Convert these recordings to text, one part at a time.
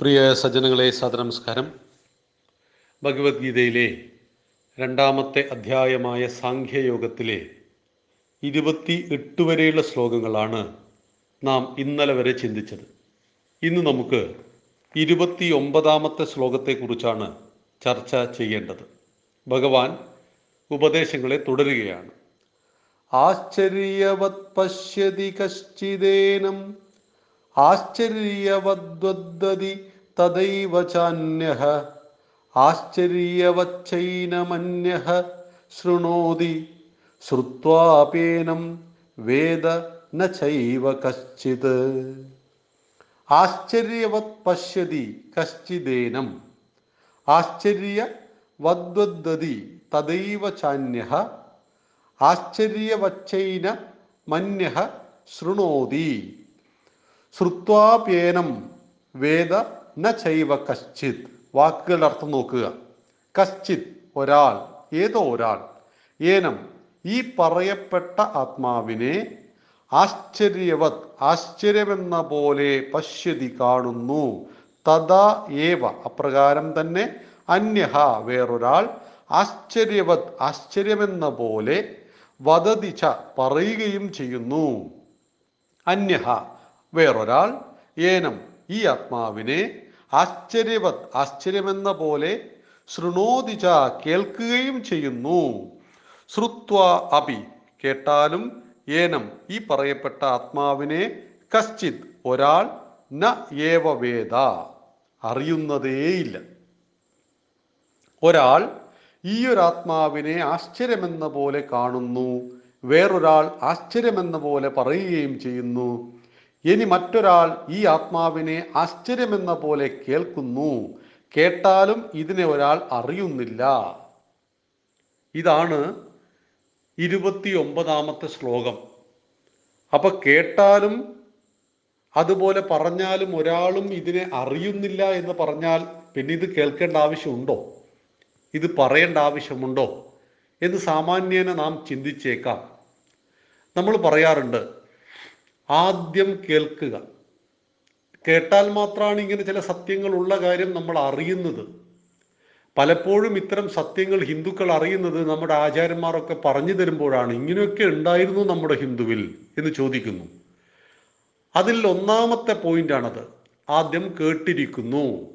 പ്രിയ സജ്ജനങ്ങളെ സദനമസ്കാരം ഭഗവത്ഗീതയിലെ രണ്ടാമത്തെ അധ്യായമായ സാഖ്യയോഗത്തിലെ ഇരുപത്തി എട്ട് വരെയുള്ള ശ്ലോകങ്ങളാണ് നാം ഇന്നലെ വരെ ചിന്തിച്ചത്. ഇന്ന് നമുക്ക് ഇരുപത്തി ഒമ്പതാമത്തെ ശ്ലോകത്തെക്കുറിച്ചാണ് ചർച്ച ചെയ്യേണ്ടത്. ഭഗവാൻ ഉപദേശങ്ങളെ തുടരുകയാണ്. ആശ്ചര്യവത് പശ്യതി കശ്ചിദേനം ആശ്ചര്യവദ്വദ്വതി തദൈവ ചാന്യഹ ആശ്ചര്യവച്ചൈനമന്യഹ ശൃണോതി ശ്രുത്വാപേനം വേദ ന ചൈവ കശ്ചിത് ആശ്ചര്യവത് പശ്യതി കശ്ചിദേനം ആശ്ചര്യ വദ്വദ്വതി തദൈവ ചാന്യഹ ആശ്ചര്യവച്ചൈന മന്യഹ ശൃണോതി ശ്രുത്വാപ്യേനം വേദ ന ചൈവ കശ്ചിത്. വാക്കുകളുടെ അർത്ഥം നോക്കുക. കശ്ചിത് ഒരാൾ ഏതോ ഒരാൾ. ഏനം ഈ പറയപ്പെട്ട ആത്മാവിനെ ആശ്ചര്യവത് ആശ്ചര്യമെന്ന പോലെ പശ്യതി കാണുന്നു. തഥാ ഏവ അപ്രകാരം തന്നെ അന്യഹ വേറൊരാൾ ആശ്ചര്യവത് ആശ്ചര്യമെന്ന പോലെ വദതിച്ച പറയുകയും ചെയ്യുന്നു. അന്യഹ വേറൊരാൾ. ഏനം ഈ ആത്മാവിനെ ആശ്ചര്യവത് ആശ്ചര്യമെന്ന പോലെ ശൃണോദിച കേൾക്കുകയും ചെയ്യുന്നു. ശ്രുത്വ അപി. കേട്ടാലും ഏനം. ഈ പറയപ്പെട്ട ആത്മാവിനെ കശ്ചിത് ഒരാൾ ന ഏവ വേദ. അറിയുന്നതേയില്ല. ഒരാൾ ഈ ഒരു ആത്മാവിനെ ആശ്ചര്യമെന്ന പോലെ കാണുന്നു. വേറൊരാൾ ആശ്ചര്യമെന്ന പോലെ പറയുകയും ചെയ്യുന്നു. ഇനി മറ്റൊരാൾ ഈ ആത്മാവിനെ ആശ്ചര്യമെന്ന പോലെ കേൾക്കുന്നു. കേട്ടാലും ഇതിനെ ഒരാൾ അറിയുന്നില്ല. ഇതാണ് ഇരുപത്തി ഒമ്പതാമത്തെ ശ്ലോകം. അപ്പൊ കേട്ടാലും അതുപോലെ പറഞ്ഞാലും ഒരാളും ഇതിനെ അറിയുന്നില്ല എന്ന് പറഞ്ഞാൽ പിന്നെ ഇത് കേൾക്കേണ്ട ആവശ്യമുണ്ടോ? ഇത് പറയേണ്ട ആവശ്യമുണ്ടോ? എന്ന് സാമാന്യേന നാം ചിന്തിച്ചേക്കാം. നമ്മൾ പറയാറുണ്ട് ആദ്യം കേൾക്കുക. കേട്ടാൽ മാത്രമാണ് ഇങ്ങനെ ചില സത്യങ്ങൾ ഉള്ള കാര്യം നമ്മൾ അറിയുന്നത്. പലപ്പോഴും ഇത്തരം സത്യങ്ങൾ ഹിന്ദുക്കൾ അറിയുന്നത് നമ്മുടെ ആചാര്യന്മാരൊക്കെ പറഞ്ഞു തരുമ്പോഴാണ്. ഇങ്ങനെയൊക്കെ ഉണ്ടായിരുന്നു നമ്മുടെ ഹിന്ദുവിൽ എന്ന് ചോദിക്കുന്നു. അതിൽ ഒന്നാമത്തെ പോയിന്റാണത്. ആദ്യം കേട്ടിരിക്കുന്നു.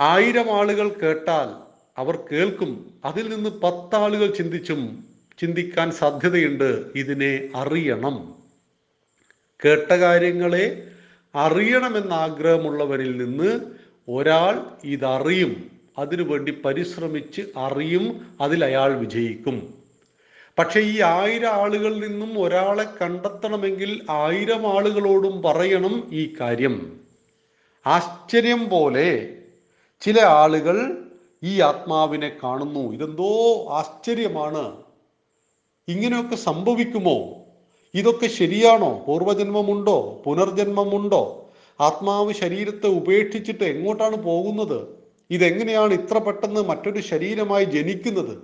ആയിരം ആളുകൾ കേട്ടാൽ അവർ കേൾക്കും. അതിൽ നിന്ന് പത്താളുകൾ ചിന്തിച്ചും ചിന്തിക്കാൻ സാധ്യതയുണ്ട്. ഇതിനെ അറിയണം. കേട്ട കാര്യങ്ങളെ അറിയണമെന്ന ആഗ്രഹമുള്ളവരിൽ നിന്ന് ഒരാൾ ഇതറിയും. അതിനുവേണ്ടി പരിശ്രമിച്ച് അറിയും. അതിൽ അയാൾ വിജയിക്കും. പക്ഷേ ഈ ആയിരം ആളുകളിൽ നിന്നും ഒരാളെ കണ്ടെത്തണമെങ്കിൽ ആയിരം ആളുകളോടും പറയണം ഈ കാര്യം. ആശ്ചര്യം പോലെ ചില ആളുകൾ ഈ ആത്മാവിനെ കാണുന്നു. ഇതെന്തോ ആശ്ചര്യമാണ്. ഇങ്ങനെയൊക്കെ സംഭവിക്കുമോ? ഇതൊക്കെ ശരിയാണോ? പൂർവജന്മമുണ്ടോ പുനർജന്മമുണ്ടോ? ആത്മാവ് ശരീരത്തെ ഉപേക്ഷിച്ചിട്ട് എങ്ങോട്ടാണ് പോകുന്നത്? ഇതെങ്ങനെയാണ് ഇത്ര പെട്ടെന്ന് മറ്റൊരു ശരീരമായി ജനിക്കുന്നത്?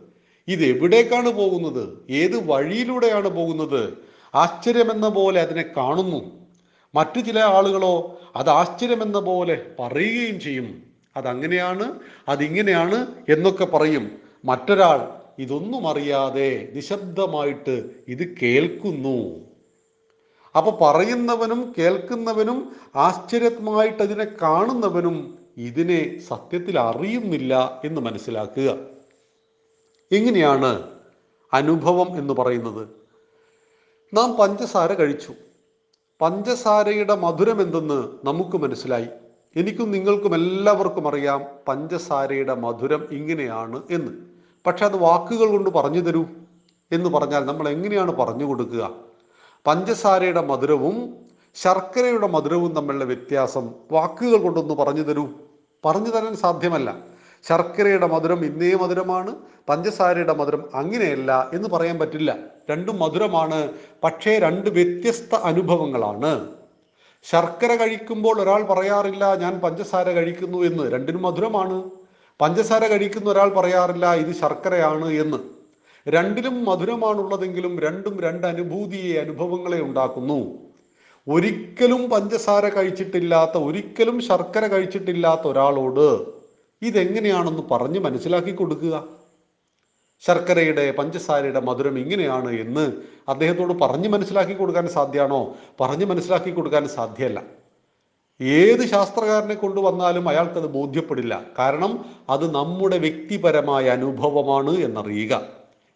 ഇത് എവിടേക്കാണ് പോകുന്നത്? ഏത് വഴിയിലൂടെയാണ് പോകുന്നത്? ആശ്ചര്യമെന്ന പോലെ അതിനെ കാണുന്നു. മറ്റു ചില ആളുകളോ അത് ആശ്ചര്യമെന്ന പോലെ പറയുകയും ചെയ്യും. അതങ്ങനെയാണ് അതിങ്ങനെയാണ് എന്നൊക്കെ പറയും. മറ്റൊരാൾ ഇതൊന്നും അറിയാതെ നിശബ്ദമായിട്ട് ഇത് കേൾക്കുന്നു. അപ്പൊ പറയുന്നവനും കേൾക്കുന്നവനും ആശ്ചര്യമായിട്ട് അതിനെ കാണുന്നവനും ഇതിനെ സത്യത്തിൽ അറിയുന്നില്ല എന്ന് മനസ്സിലാക്കുക. എങ്ങനെയാണ് അനുഭവം എന്ന് പറയുന്നത്? നാം പഞ്ചസാര കഴിച്ചു. പഞ്ചസാരയുടെ മധുരം എന്തെന്ന് നമുക്ക് മനസ്സിലായി. എനിക്കും നിങ്ങൾക്കും എല്ലാവർക്കും അറിയാം പഞ്ചസാരയുടെ മധുരം ഇങ്ങനെയാണ് എന്ന്. പക്ഷെ അത് വാക്കുകൾ കൊണ്ട് പറഞ്ഞു തരൂ എന്ന് പറഞ്ഞാൽ നമ്മൾ എങ്ങനെയാണ് പറഞ്ഞു കൊടുക്കുക? പഞ്ചസാരയുടെ മധുരവും ശർക്കരയുടെ മധുരവും തമ്മിലുള്ള വ്യത്യാസം വാക്കുകൾ കൊണ്ടൊന്ന് പറഞ്ഞു തരൂ. പറഞ്ഞു തരാൻ സാധ്യമല്ല. ശർക്കരയുടെ മധുരം ഇന്നേ മധുരമാണ് പഞ്ചസാരയുടെ മധുരം അങ്ങനെയല്ല എന്ന് പറയാൻ പറ്റില്ല. രണ്ടും മധുരമാണ് പക്ഷേ രണ്ട് വ്യത്യസ്ത അനുഭവങ്ങളാണ്. ശർക്കര കഴിക്കുമ്പോൾ ഒരാൾ പറയാറില്ല ഞാൻ പഞ്ചസാര കഴിക്കുന്നു എന്ന്. രണ്ടിനും മധുരമാണ്. പഞ്ചസാര കഴിക്കുന്ന ഒരാൾ പറയാറില്ല ഇത് ശർക്കരയാണ് എന്ന്. രണ്ടിലും മധുരമാണുള്ളതെങ്കിലും രണ്ടും രണ്ട് അനുഭൂതിയെ അനുഭവങ്ങളെ ഉണ്ടാക്കുന്നു. ഒരിക്കലും പഞ്ചസാര കഴിച്ചിട്ടില്ലാത്ത ഒരിക്കലും ശർക്കര കഴിച്ചിട്ടില്ലാത്ത ഒരാളോട് ഇതെങ്ങനെയാണെന്ന് പറഞ്ഞ് മനസ്സിലാക്കി കൊടുക്കുക. ശർക്കരയുടെ പഞ്ചസാരയുടെ മധുരം ഇങ്ങനെയാണ് എന്ന് അദ്ദേഹത്തോട് പറഞ്ഞ് മനസ്സിലാക്കി കൊടുക്കാൻ സാധ്യമാണോ? പറഞ്ഞ് മനസ്സിലാക്കി കൊടുക്കാൻ സാധ്യമല്ല ഏത് ശാസ്ത്രകാരനെ കൊണ്ടുവന്നാലും അയാൾക്കത് ബോധ്യപ്പെടില്ല. കാരണം അത് നമ്മുടെ വ്യക്തിപരമായ അനുഭവമാണ് എന്നറിയുക.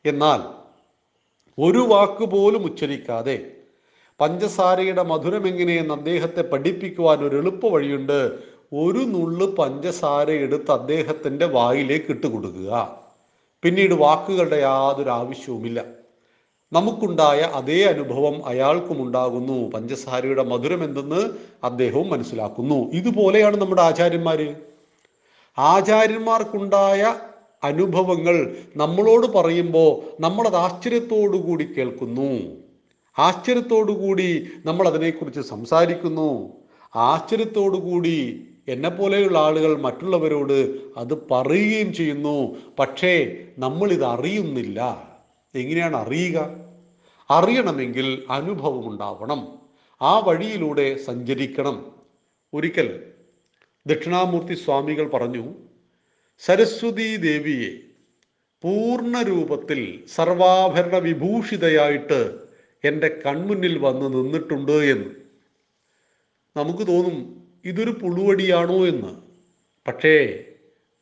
എന്നാൽ ഒരു വാക്ക് പോലും ഉച്ചരിക്കാതെ പഞ്ചസാരയുടെ മധുരം എങ്ങനെയെന്ന് അദ്ദേഹത്തെ പഠിപ്പിക്കുവാൻ ഒരു എളുപ്പ വഴിയുണ്ട്. ഒരു നുള്ള് പഞ്ചസാര എടുത്ത് അദ്ദേഹത്തിന്റെ വായിലേക്ക് ഇട്ട് കൊടുക്കുക പിന്നീട് വാക്കുകളുടെ യാതൊരു ആവശ്യവുമില്ല. നമുക്കുണ്ടായ അതേ അനുഭവം അയാൾക്കും ഉണ്ടാകുന്നു പഞ്ചസാരയുടെ മധുരം എന്തെന്ന് അദ്ദേഹവും മനസ്സിലാക്കുന്നു. ഇതുപോലെയാണ് നമ്മുടെ ആചാര്യന്മാർ ആചാര്യന്മാർക്കുണ്ടായ അനുഭവങ്ങൾ നമ്മളോട് പറയുമ്പോൾ നമ്മളത് ആശ്ചര്യത്തോടു കൂടി കേൾക്കുന്നു. ആശ്ചര്യത്തോടു കൂടി നമ്മൾ അതിനെക്കുറിച്ച് സംസാരിക്കുന്നു. ആശ്ചര്യത്തോടു കൂടി എന്നെ പോലെയുള്ള ആളുകൾ മറ്റുള്ളവരോട് അത് പറയുകയും ചെയ്യുന്നു. പക്ഷേ നമ്മൾ ഇത് അറിയുന്നില്ല എങ്ങനെയാണ് അറിയുക? അറിയണമെങ്കിൽ അനുഭവം ഉണ്ടാവണം ആ വഴിയിലൂടെ സഞ്ചരിക്കണം. ഒരിക്കൽ ദക്ഷിണാമൂർത്തി സ്വാമികൾ പറഞ്ഞു സരസ്വതി ദേവിയെ പൂർണ രൂപത്തിൽ സർവാഭരണ വിഭൂഷിതയായിട്ട് എന്റെ കൺമുന്നിൽ വന്ന് നിന്നിട്ടുണ്ട് എന്ന്. നമുക്ക് തോന്നും ഇതൊരു പുളുവടിയാണോ എന്ന്. പക്ഷേ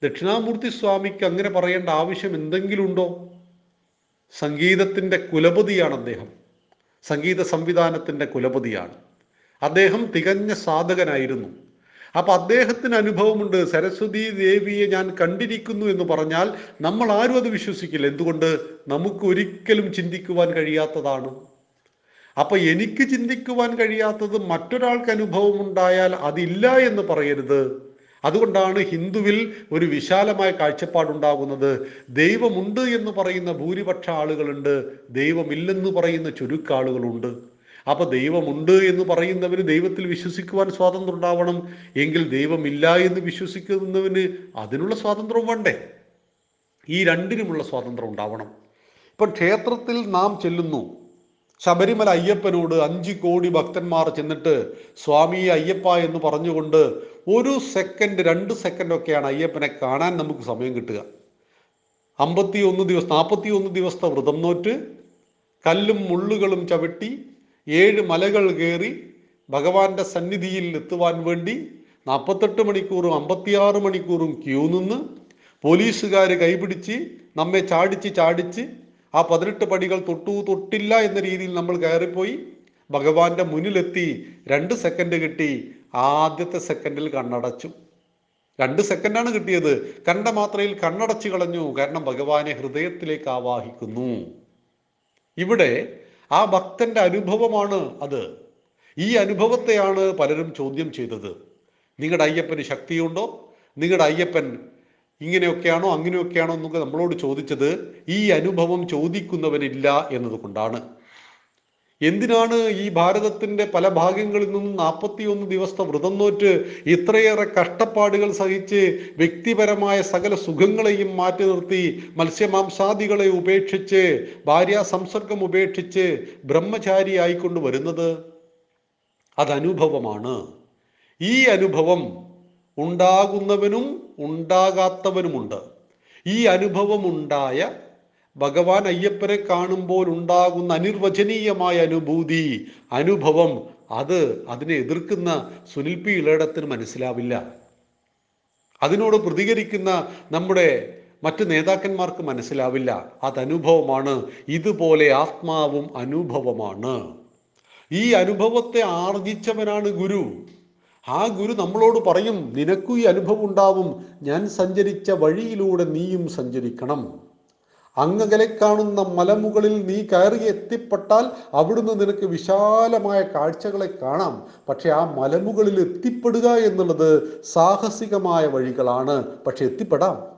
ദക്ഷിണാമൂർത്തി സ്വാമിക്ക് അങ്ങനെ പറയേണ്ട ആവശ്യം എന്തെങ്കിലും ഉണ്ടോ സംഗീതത്തിന്റെ കുലപതിയാണ് അദ്ദേഹം. സംഗീത സംവിധാനത്തിന്റെ കുലപതിയാണ്. അദ്ദേഹം തികഞ്ഞ സാധകനായിരുന്നു. അപ്പൊ അദ്ദേഹത്തിന് അനുഭവമുണ്ട് സരസ്വതി ദേവിയെ ഞാൻ കണ്ടിരിക്കുന്നു എന്ന് പറഞ്ഞാൽ നമ്മൾ ആരും അത് വിശ്വസിക്കില്ല. എന്തുകൊണ്ട്? നമുക്ക് ഒരിക്കലും ചിന്തിക്കുവാൻ കഴിയാത്തതാണ്. അപ്പൊ എനിക്ക് ചിന്തിക്കുവാൻ കഴിയാത്തത് മറ്റൊരാൾക്ക് അനുഭവം ഉണ്ടായാൽ അതില്ല എന്ന് പറയരുത്. അതുകൊണ്ടാണ് ഹിന്ദുവിൽ ഒരു വിശാലമായ കാഴ്ചപ്പാടുണ്ടാകുന്നത്. ദൈവമുണ്ട് എന്ന് പറയുന്ന ഭൂരിപക്ഷ ആളുകളുണ്ട് ദൈവമില്ലെന്ന് പറയുന്ന ചുരുക്കാളുകളുണ്ട് അപ്പൊ ദൈവമുണ്ട് എന്ന് പറയുന്നവന് ദൈവത്തിൽ വിശ്വസിക്കുവാൻ സ്വാതന്ത്ര്യം ഉണ്ടാവണം. എങ്കിൽ ദൈവമില്ല എന്ന് വിശ്വസിക്കുന്നവന് അതിനുള്ള സ്വാതന്ത്ര്യം വേണ്ടേ? ഈ രണ്ടിനുമുള്ള സ്വാതന്ത്ര്യം ഉണ്ടാവണം. ഇപ്പം ക്ഷേത്രത്തിൽ നാം ചെല്ലുന്നു. ശബരിമല അയ്യപ്പനോട് അഞ്ച് കോടി ഭക്തന്മാർ ചെന്നിട്ട് സ്വാമി അയ്യപ്പ എന്ന് പറഞ്ഞുകൊണ്ട് ഒരു സെക്കൻഡ് രണ്ട് സെക്കൻഡൊക്കെയാണ് അയ്യപ്പനെ കാണാൻ നമുക്ക് സമയം കിട്ടുക. അമ്പത്തി ഒന്ന് ദിവസം നാൽപ്പത്തി ഒന്ന് ദിവസത്തെ വ്രതം നോറ്റ് കല്ലും മുള്ളുകളും ചവിട്ടി ഏഴ് മലകൾ കയറി ഭഗവാന്റെ സന്നിധിയിൽ എത്തുവാൻ വേണ്ടി നാൽപ്പത്തെട്ട് മണിക്കൂറും അമ്പത്തിയാറ് മണിക്കൂറും ക്യൂ നിന്ന് പോലീസുകാർ കൈപിടിച്ച് നമ്മെ ചാടിച്ച് ചാടിച്ച് ആ പതിനെട്ട് പടികൾ തൊട്ടു തൊട്ടില്ല എന്ന രീതിയിൽ നമ്മൾ കയറിപ്പോയി. ഭഗവാന്റെ മുന്നിലെത്തി. രണ്ട് സെക്കൻഡ് കിട്ടി. ആദ്യത്തെ സെക്കൻഡിൽ കണ്ണടച്ചു. രണ്ട് സെക്കൻഡാണ് കിട്ടിയത്. കണ്ട മാത്രയിൽ കണ്ണടച്ചു കളഞ്ഞു. കാരണം ഭഗവാനെ ഹൃദയത്തിലേക്ക് ആവാഹിക്കുന്നു. ഇവിടെ ആ ഭക്തന്റെ അനുഭവമാണ് അത്. ഈ അനുഭവത്തെയാണ് പലരും ചോദ്യം ചെയ്തത്. നിങ്ങളുടെ അയ്യപ്പന് ശക്തിയുണ്ടോ? നിങ്ങളുടെ അയ്യപ്പൻ ഇങ്ങനെയൊക്കെയാണോ അങ്ങനെയൊക്കെയാണോ എന്നൊക്കെ നമ്മളോട് ചോദിച്ചത് ഈ അനുഭവം ചോദിക്കുന്നവനില്ല എന്നതുകൊണ്ടാണ്. എന്തിനാണ് ഈ ഭാരതത്തിന്റെ പല ഭാഗങ്ങളിൽ നിന്നും നാൽപ്പത്തിയൊന്ന് ദിവസത്തെ വ്രതം നോറ്റ് ഇത്രയേറെ കഷ്ടപ്പാടുകൾ സഹിച്ച് വ്യക്തിപരമായ സകല സുഖങ്ങളെയും മാറ്റി നിർത്തി മത്സ്യമാംസാദികളെ ഉപേക്ഷിച്ച് ഭാര്യ സംസർഗം ഉപേക്ഷിച്ച് ബ്രഹ്മചാരി ആയിക്കൊണ്ട് വരുന്നത്? അതനുഭവമാണ്. ഈ അനുഭവം ഉണ്ടാകുന്നവനും ഉണ്ടാകാത്തവനുമുണ്ട്. ഈ അനുഭവമുണ്ടായ ഭഗവാൻ അയ്യപ്പനെ കാണുമ്പോൾ ഉണ്ടാകുന്ന അനിർവചനീയമായ അനുഭൂതി അനുഭവം അത് അതിനെ എതിർക്കുന്ന സുനിൽ പി ഇളയിടത്തിന് മനസ്സിലാവില്ല. അതിനോട് പ്രതികരിക്കുന്ന നമ്മുടെ മറ്റ് നേതാക്കന്മാർക്ക് മനസ്സിലാവില്ല. അത് അനുഭവമാണ് ഇതുപോലെ ആത്മാവും അനുഭവമാണ്. ഈ അനുഭവത്തെ ആർജിച്ചവനാണ് ഗുരു. ആ ഗുരു നമ്മളോട് പറയും നിനക്കും ഈ അനുഭവം ഉണ്ടാവും. ഞാൻ സഞ്ചരിച്ച വഴിയിലൂടെ നീയും സഞ്ചരിക്കണം. അങ്ങകലെ കാണുന്ന മലമുകളിൽ നീ കയറി എത്തിപ്പെട്ടാൽ അവിടുന്ന് നിനക്ക് വിശാലമായ കാഴ്ചകളെ കാണാം. പക്ഷെ ആ മലമുകളിൽ എത്തിപ്പെടുക എന്നുള്ളത് സാഹസികമായ വഴികളാണ്. പക്ഷെ എത്തിപ്പെടാം.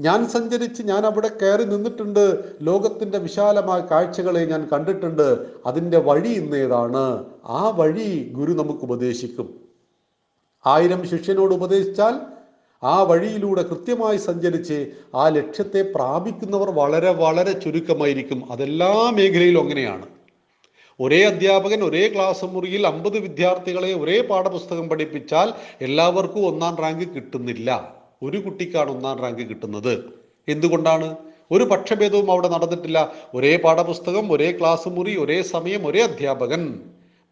ഞാൻ സഞ്ചരിച്ച് ഞാൻ അവിടെ കയറി നിന്നിട്ടുണ്ട്. ലോകത്തിന്റെ വിശാലമായ കാഴ്ചകളെ ഞാൻ കണ്ടിട്ടുണ്ട്. അതിന്റെ വഴി ഇന്നേതാണ്. ആ വഴി ഗുരു നമുക്ക് ഉപദേശിക്കും. ആയിരം ശിഷ്യനോട് ഉപദേശിച്ചാൽ ആ വഴിയിലൂടെ കൃത്യമായി സഞ്ചരിച്ച് ആ ലക്ഷ്യത്തെ പ്രാപിക്കുന്നവർ വളരെ വളരെ ചുരുക്കമായിരിക്കും. അതെല്ലാ മേഖലയിലും അങ്ങനെയാണ്. ഒരേ അധ്യാപകൻ ഒരേ ക്ലാസ് മുറിയിൽ അമ്പത് വിദ്യാർത്ഥികളെ ഒരേ പാഠപുസ്തകം പഠിപ്പിച്ചാൽ എല്ലാവർക്കും ഒന്നാം റാങ്ക് കിട്ടുന്നില്ല. ഒരു കുട്ടിക്കാണ് ഒന്നാം റാങ്ക് കിട്ടുന്നത്. എന്തുകൊണ്ടാണ്? ഒരു പക്ഷഭേദവും അവിടെ നടന്നിട്ടില്ല. ഒരേ പാഠപുസ്തകം ഒരേ ക്ലാസ് മുറി ഒരേ സമയം ഒരേ അധ്യാപകൻ.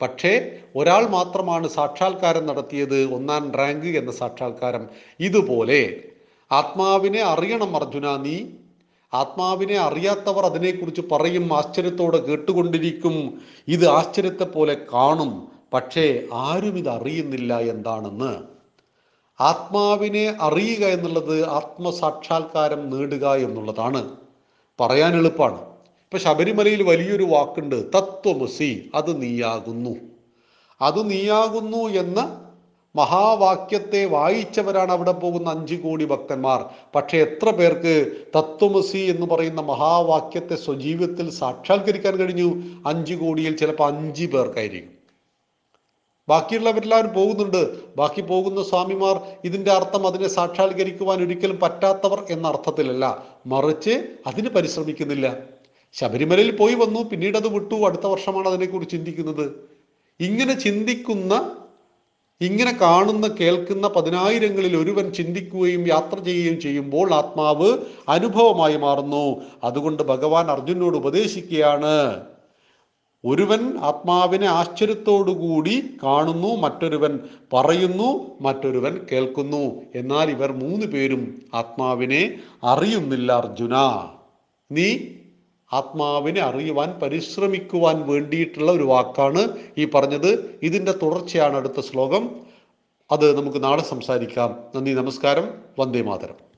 പക്ഷേ ഒരാൾ മാത്രമാണ് സാക്ഷാത്കാരം നടത്തിയത് ഒന്നാം റാങ്ക് എന്ന സാക്ഷാത്കാരം. ഇതുപോലെ ആത്മാവിനെ അറിയണം അർജുന നീ. ആത്മാവിനെ അറിയാത്തവർ അതിനെക്കുറിച്ച് പറയും ആശ്ചര്യത്തോടെ കേട്ടുകൊണ്ടിരിക്കും. ഇത് ആശ്ചര്യത്തെ പോലെ കാണും. പക്ഷേ ആരും ഇത് അറിയുന്നില്ല എന്താണെന്ന്. ആത്മാവിനെ അറിയുക എന്നുള്ളത് ആത്മസാക്ഷാത്കാരം നേടുക എന്നുള്ളതാണ്. പറയാൻ എളുപ്പമാണ് ഇപ്പൊ ശബരിമലയിൽ വലിയൊരു വാക്കുണ്ട് തത്വമസി അത് നീയാകുന്നു. അത് നീയാകുന്നു എന്ന മഹാവാക്യത്തെ വായിച്ചവരാണ് അവിടെ പോകുന്ന അഞ്ചു കോടി ഭക്തന്മാർ. പക്ഷേ എത്ര പേർക്ക് തത്വമസി എന്ന് പറയുന്ന മഹാവാക്യത്തെ സ്വജീവിതത്തിൽ സാക്ഷാത്കരിക്കാൻ കഴിഞ്ഞു? അഞ്ചു കോടിയിൽ ചിലപ്പോൾ അഞ്ച് പേർക്കായിരിക്കും. ബാക്കിയുള്ളവരെല്ലാവരും പോകുന്നുണ്ട്. ബാക്കി പോകുന്ന സ്വാമിമാർ ഇതിന്റെ അർത്ഥം അതിനെ സാക്ഷാത്കരിക്കുവാൻ ഒരിക്കലും പറ്റാത്തവർ എന്ന അർത്ഥത്തിലല്ല. മറിച്ച് അതിന് പരിശ്രമിക്കുന്നില്ല. ശബരിമലയിൽ പോയി വന്നു പിന്നീട് അത് വിട്ടു. അടുത്ത വർഷമാണ് അതിനെക്കുറിച്ച് ചിന്തിക്കുന്നത്. ഇങ്ങനെ ചിന്തിക്കുന്ന ഇങ്ങനെ കാണുന്ന കേൾക്കുന്ന പതിനായിരങ്ങളിൽ ഒരുവൻ ചിന്തിക്കുകയും യാത്ര ചെയ്യുകയും ചെയ്യുമ്പോൾ ആത്മാവ് അനുഭവമായി മാറുന്നു. അതുകൊണ്ട് ഭഗവാൻ അർജുനോട് ഉപദേശിക്കുകയാണ്. ഒരുവൻ ആത്മാവിനെ ആശ്ചര്യത്തോടുകൂടി കാണുന്നു മറ്റൊരുവൻ പറയുന്നു മറ്റൊരുവൻ കേൾക്കുന്നു. എന്നാൽ ഇവർ മൂന്ന് പേരും ആത്മാവിനെ അറിയുന്നില്ല അർജുന. നീ ആത്മാവിനെ അറിയുവാൻ പരിശ്രമിക്കുവാൻ വേണ്ടിയിട്ടുള്ള ഒരു വാക്കാണ് ഈ പറഞ്ഞത്. ഇതിന്റെ തുടർച്ചയാണ് അടുത്ത ശ്ലോകം. അത് നമുക്ക് നാളെ സംസാരിക്കാം. നന്ദി നമസ്കാരം. വന്ദേ മാതരം.